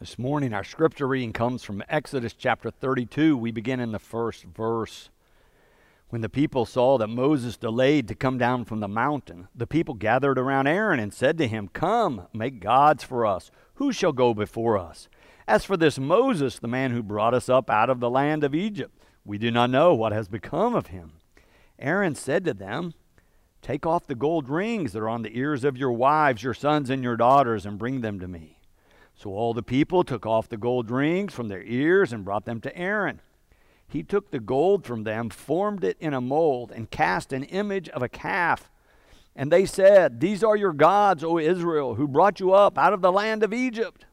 This morning, our scripture reading comes from Exodus chapter 32. We begin in the first verse. When the people saw that Moses delayed to come down from the mountain, the people gathered around Aaron and said to him, Come, make gods for us. Who shall go before us? As for this Moses, the man who brought us up out of the land of Egypt, we do not know what has become of him. Aaron said to them, Take off the gold rings that are on the ears of your wives, your sons, and your daughters, and bring them to me. So all the people took off the gold rings from their ears and brought them to Aaron. He took the gold from them, formed it in a mold, and cast an image of a calf. And they said, These are your gods, O Israel, who brought you up out of the land of Egypt.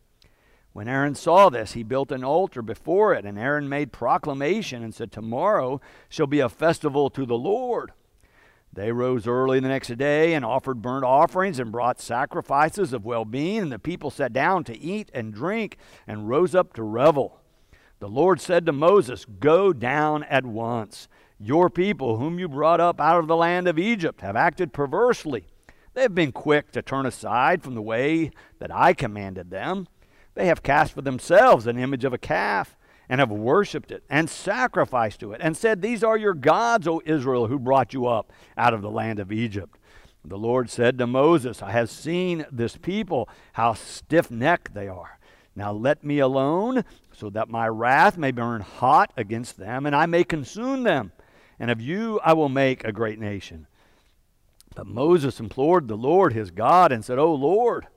When Aaron saw this, he built an altar before it, and Aaron made proclamation and said, Tomorrow shall be a festival to the Lord. They rose early the next day and offered burnt offerings and brought sacrifices of well being, and the people sat down to eat and drink and rose up to revel. The Lord said to Moses, Go down at once. Your people, whom you brought up out of the land of Egypt, have acted perversely. They have been quick to turn aside from the way that I commanded them. They have cast for themselves an image of a calf and have worshipped it and sacrificed to it and said, These are your gods, O Israel, who brought you up out of the land of Egypt. The Lord said to Moses, I have seen this people, how stiff necked they are. Now let me alone, so that my wrath may burn hot against them, and I may consume them. And of you I will make a great nation. But Moses implored the Lord his God and said, O Lord,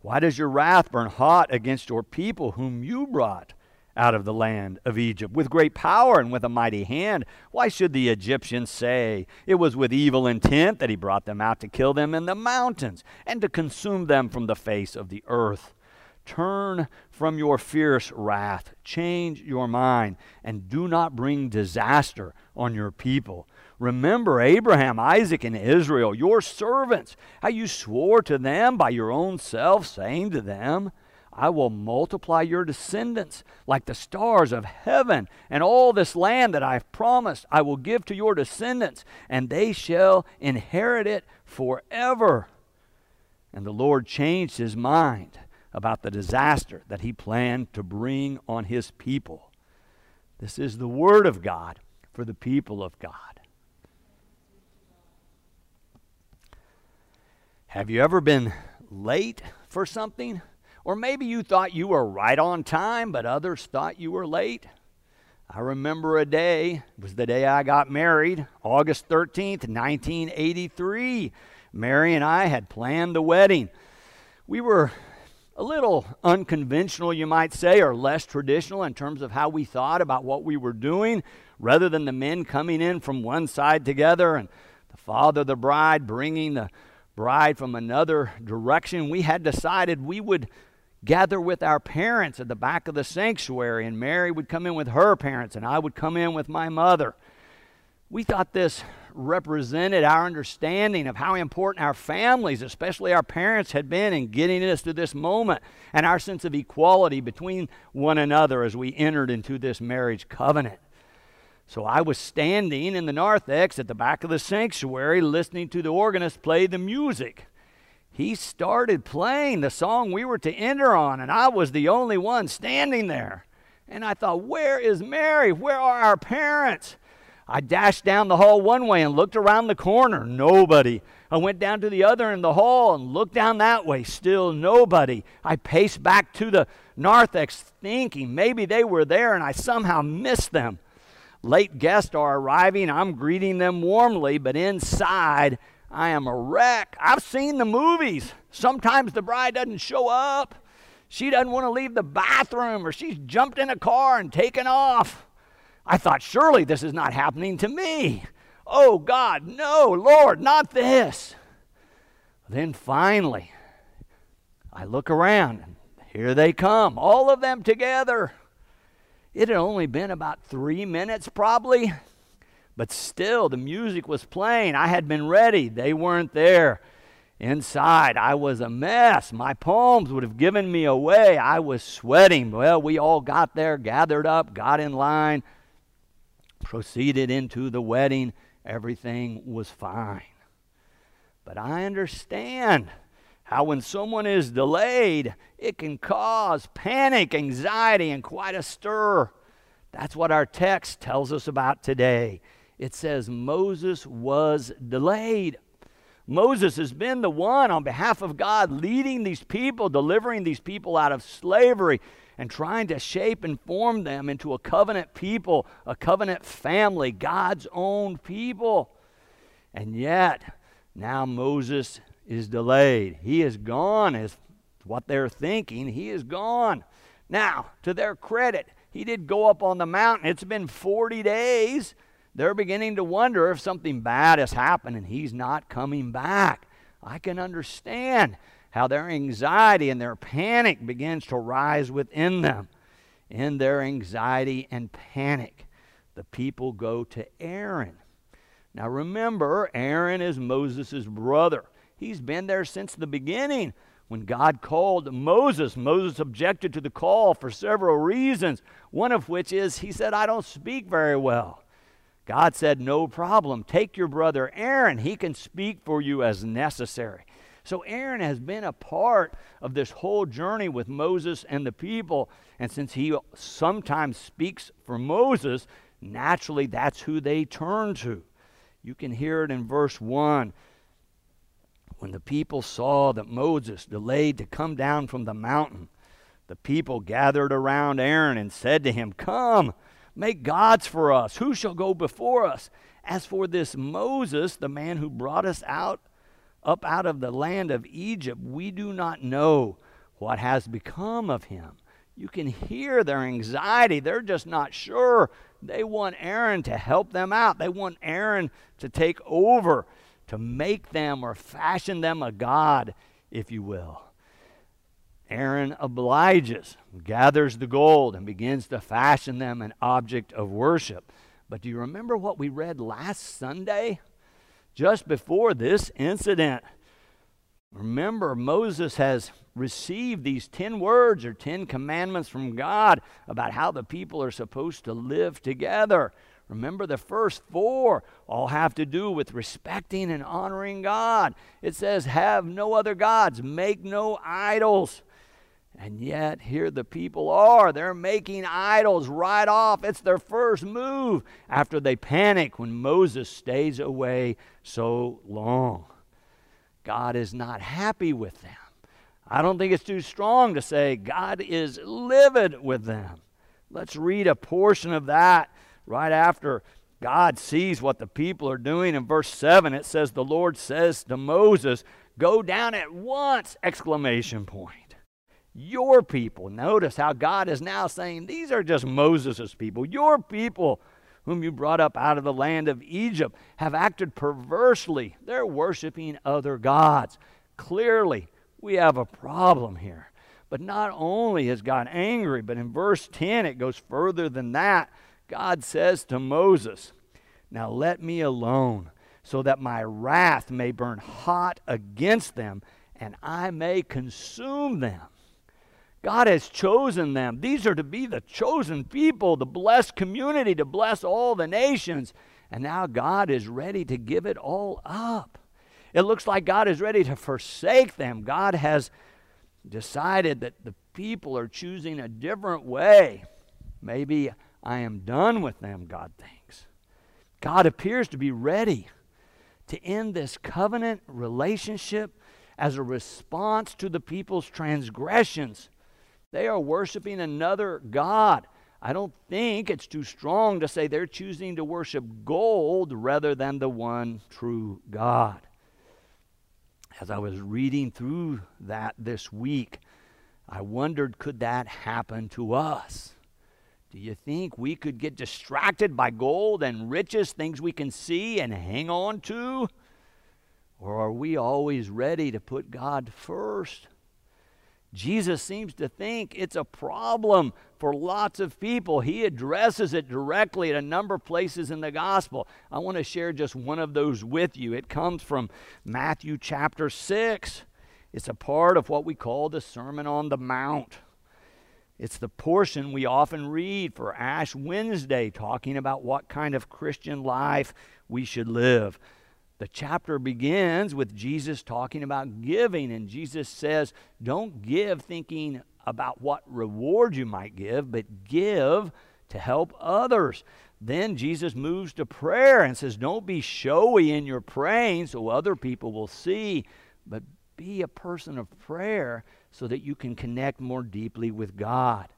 why does your wrath burn hot against your people whom you brought out of the land of Egypt with great power and with a mighty hand. Why should the Egyptians say it was with evil intent that he brought them out to kill them in the mountains and to consume them from the face of the earth? Turn from your fierce wrath, change your mind, and do not bring disaster on your people. Remember Abraham, Isaac, and Israel, your servants, how you swore to them by your own self, saying to them, I will multiply your descendants like the stars of heaven, and all this land that I have promised I will give to your descendants, and they shall inherit it forever. And the Lord changed his mind about the disaster that he planned to bring on his people. This is the word of God for the people of God. Have you ever been late for something? Or maybe you thought you were right on time, but others thought you were late. I remember a day, it was the day I got married, August 13th, 1983. Mary and I had planned the wedding. We were a little unconventional, you might say, or less traditional in terms of how we thought about what we were doing, rather than the men coming in from one side together and the father of the bride bringing the bride from another direction. We had decided we would gather with our parents at the back of the sanctuary, and Mary would come in with her parents, and I would come in with my mother. We thought this represented our understanding of how important our families, especially our parents, had been in getting us to this moment and our sense of equality between one another as we entered into this marriage covenant. So I was standing in the narthex at the back of the sanctuary listening to the organist play the music he started playing the song we were to enter on, and I was the only one standing there. And I thought, where is Mary? Where are our parents? I dashed down the hall one way and looked around the corner. Nobody. I went down to the other end of the hall and looked down that way. Still nobody. I paced back to the narthex thinking maybe they were there and I somehow missed them. Late guests are arriving. I'm greeting them warmly, but inside I am a wreck. I've seen the movies. Sometimes the bride doesn't show up. She doesn't want to leave the bathroom or she's jumped in a car and taken off. I thought, surely this is not happening to me. Oh God, no, Lord, not this. Then finally, I look around and here they come, all of them together. It had only been about three minutes, probably. But still, the music was playing. I had been ready. They weren't there. Inside, I was a mess. My palms would have given me away. I was sweating. Well, we all got there, gathered up, got in line, proceeded into the wedding. Everything was fine. But I understand how when someone is delayed, it can cause panic, anxiety, and quite a stir. That's what our text tells us about today. It says Moses was delayed. Moses has been the one on behalf of God leading these people, delivering these people out of slavery, and trying to shape and form them into a covenant people, a covenant family, God's own people. And yet, now Moses is delayed. He is gone, is what they're thinking. He is gone. Now, to their credit, he did go up on the mountain. It's been 40 days. They're beginning to wonder if something bad has happened and he's not coming back. I can understand how their anxiety and their panic begins to rise within them. In their anxiety and panic, the people go to Aaron. Now remember, Aaron is Moses' brother. He's been there since the beginning. When God called Moses, Moses objected to the call for several reasons, one of which is he said, I don't speak very well. God said, No problem. Take your brother Aaron. He can speak for you as necessary. So Aaron has been a part of this whole journey with Moses and the people. And since he sometimes speaks for Moses, naturally that's who they turn to. You can hear it in verse 1. When the people saw that Moses delayed to come down from the mountain, the people gathered around Aaron and said to him, Come, make gods for us. Who shall go before us? As for this Moses, the man who brought us out up out of the land of Egypt, we do not know what has become of him. You can hear their anxiety. They're just not sure. They want Aaron to help them out. They want Aaron to take over, to make them or fashion them a god, if you will. Aaron obliges, gathers the gold, and begins to fashion them an object of worship. But do you remember what we read last Sunday? just before this incident. Remember, Moses has received these 10 words or 10 commandments from God about how the people are supposed to live together. Remember, the first four all have to do with respecting and honoring God. It says, Have no other gods, make no idols. And yet, here the people are. They're making idols right off. It's their first move after they panic when Moses stays away so long. God is not happy with them. I don't think it's too strong to say God is livid with them. Let's read a portion of that right after God sees what the people are doing. In verse 7, it says, The Lord says to Moses, Go down at once! Exclamation point your people. Notice how God is now saying, These are just Moses' people. Your people, whom you brought up out of the land of Egypt, have acted perversely. They're worshiping other gods. Clearly, we have a problem here. But not only is God angry, but in verse 10, it goes further than that. God says to Moses, Now let me alone, so that my wrath may burn hot against them, and I may consume them. God has chosen them. These are to be the chosen people, the blessed community, to bless all the nations. And now God is ready to give it all up. It looks like God is ready to forsake them. God has decided that the people are choosing a different way. Maybe I am done with them, God thinks. God appears to be ready to end this covenant relationship as a response to the people's transgressions. They are worshiping another God. I don't think it's too strong to say they're choosing to worship gold rather than the one true God. As I was reading through that this week, I wondered could that happen to us? Do you think we could get distracted by gold and riches, things we can see and hang on to? Or are we always ready to put God first? Jesus seems to think it's a problem for lots of people. He addresses it directly at a number of places in the gospel. I want to share just one of those with you. It comes from Matthew chapter 6. It's a part of what we call the Sermon on the Mount. It's the portion we often read for Ash Wednesday, talking about what kind of Christian life we should live. The chapter begins with Jesus talking about giving, and Jesus says, Don't give thinking about what reward you might give, but give to help others. Then Jesus moves to prayer and says, Don't be showy in your praying so other people will see, but be a person of prayer so that you can connect more deeply with God.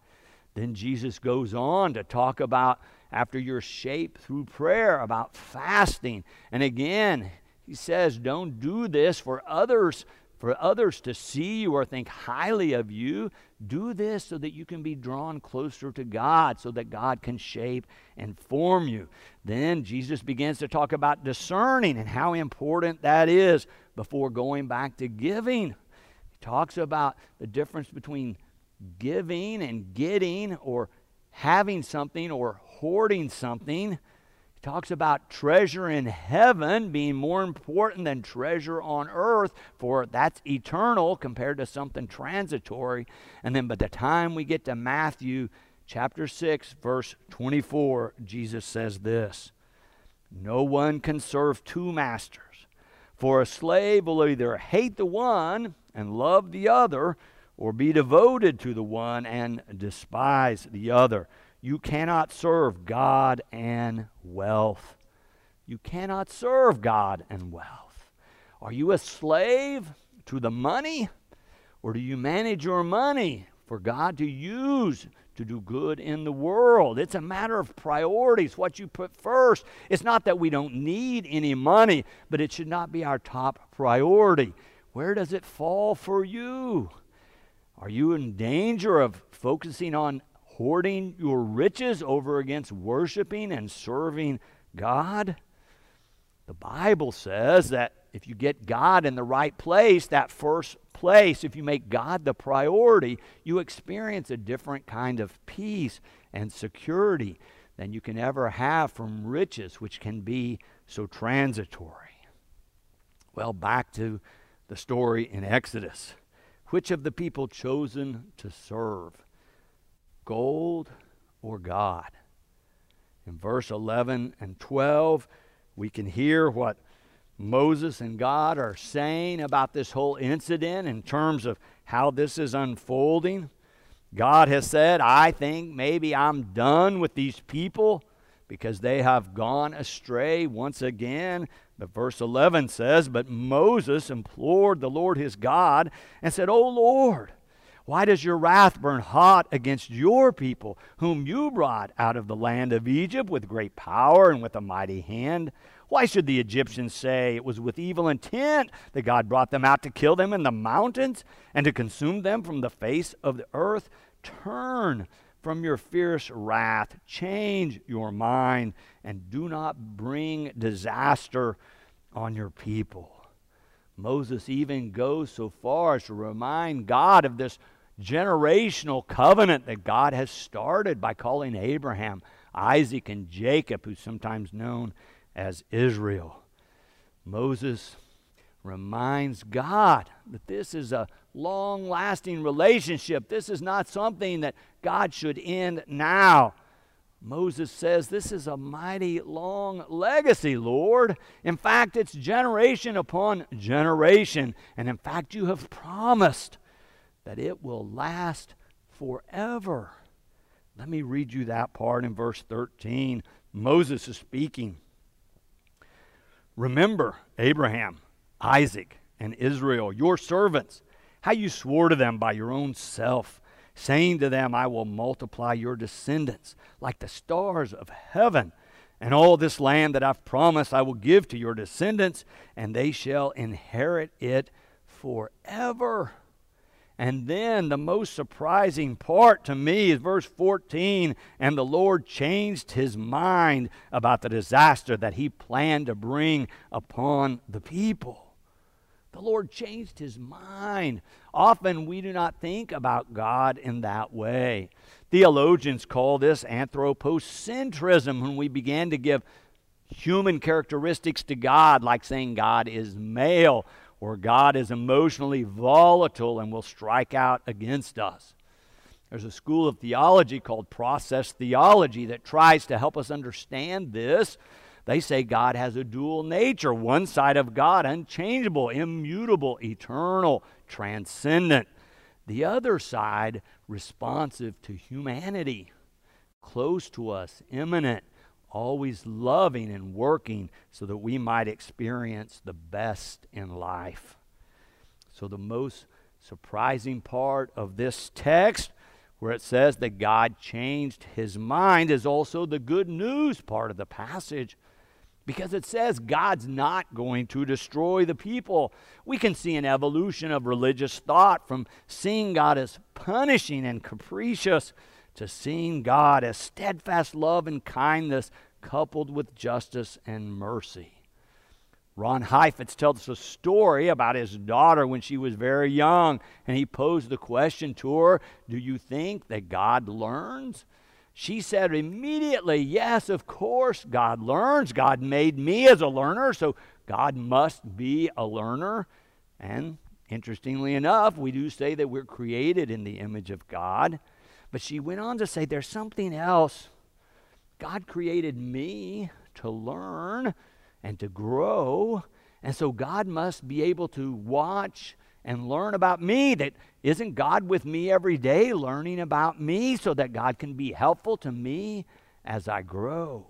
Then Jesus goes on to talk about after you're shaped through prayer, about fasting. And again, he says, don't do this for others for others to see you or think highly of you. Do this so that you can be drawn closer to God, so that God can shape and form you. Then Jesus begins to talk about discerning and how important that is before going back to giving. He talks about the difference between giving and getting or having something or hoarding something. He talks about treasure in heaven being more important than treasure on earth, for that's eternal compared to something transitory. And then by the time we get to Matthew chapter 6, verse 24, Jesus says this No one can serve two masters, for a slave will either hate the one and love the other or be devoted to the one and despise the other. You cannot serve God and wealth. You cannot serve God and wealth. Are you a slave to the money, or do you manage your money for God to use to do good in the world? It's a matter of priorities, what you put first. It's not that we don't need any money, but it should not be our top priority. Where does it fall for you? Are you in danger of focusing on hoarding your riches over against worshiping and serving God? The Bible says that if you get God in the right place, that first place, if you make God the priority, you experience a different kind of peace and security than you can ever have from riches, which can be so transitory. Well, back to the story in Exodus. Which of the people chosen to serve? Gold or God? In verse 11 and 12, we can hear what Moses and God are saying about this whole incident in terms of how this is unfolding. God has said, I think maybe I'm done with these people because they have gone astray once again. But verse 11 says, But Moses implored the Lord his God and said, O Lord, why does your wrath burn hot against your people, whom you brought out of the land of Egypt with great power and with a mighty hand? Why should the Egyptians say it was with evil intent that God brought them out to kill them in the mountains and to consume them from the face of the earth? Turn from your fierce wrath. Change your mind and do not bring disaster on your people. Moses even goes so far as to remind God of this generational covenant that God has started by calling Abraham, Isaac, and Jacob, who's sometimes known as Israel. Moses reminds God that this is a long lasting relationship. This is not something that God should end now. Moses says, This is a mighty long legacy, Lord. In fact, it's generation upon generation. And in fact, you have promised that it will last forever. Let me read you that part in verse 13. Moses is speaking. Remember Abraham, Isaac, and Israel, your servants, how you swore to them by your own self saying to them, I will multiply your descendants like the stars of heaven. And all this land that I've promised I will give to your descendants, and they shall inherit it forever. And then the most surprising part to me is verse 14. And the Lord changed his mind about the disaster that he planned to bring upon the people. The Lord changed his mind. Often we do not think about God in that way. Theologians call this anthropocentrism when we began to give human characteristics to God, like saying God is male or God is emotionally volatile and will strike out against us. There's a school of theology called process theology that tries to help us understand this They say God has a dual nature, one side of God, unchangeable, immutable, eternal, transcendent. The other side, responsive to humanity, close to us, immanent, always loving and working so that we might experience the best in life. So, the most surprising part of this text, where it says that God changed his mind, is also the good news part of the passage because it says God's not going to destroy the people. We can see an evolution of religious thought from seeing God as punishing and capricious to seeing God as steadfast love and kindness coupled with justice and mercy. Ron Heifetz tells a story about his daughter when she was very young, and he posed the question to her Do you think that God learns? She said immediately, Yes, of course, God learns. God made me as a learner, so God must be a learner. And interestingly enough, we do say that we're created in the image of God. But she went on to say, There's something else. God created me to learn and to grow. And so God must be able to watch and learn about me. That isn't God with me every day, learning about me so that God can be helpful to me as I grow.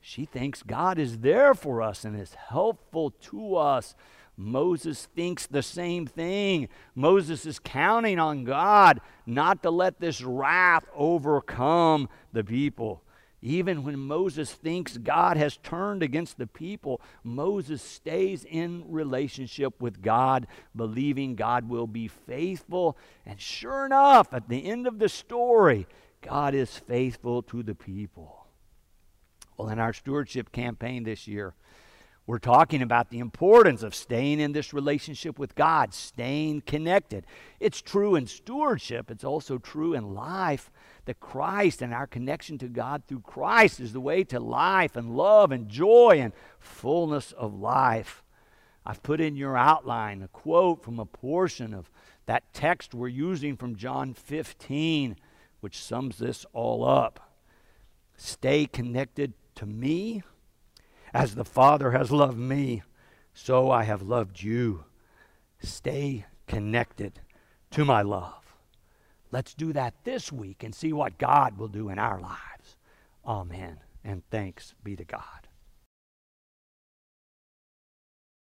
She thinks God is there for us and is helpful to us. Moses thinks the same thing. Moses is counting on God not to let this wrath overcome the people. Even when Moses thinks God has turned against the people, Moses stays in relationship with God, believing God will be faithful. And sure enough, at the end of the story, God is faithful to the people. Well, in our stewardship campaign this year, we're talking about the importance of staying in this relationship with God, staying connected. It's true in stewardship, it's also true in life that Christ and our connection to God through Christ is the way to life and love and joy and fullness of life. I've put in your outline a quote from a portion of that text we're using from John 15, which sums this all up. Stay connected to me as the Father has loved me, so I have loved you. Stay connected to my love. Let's do that this week and see what God will do in our lives. Amen. And thanks be to God.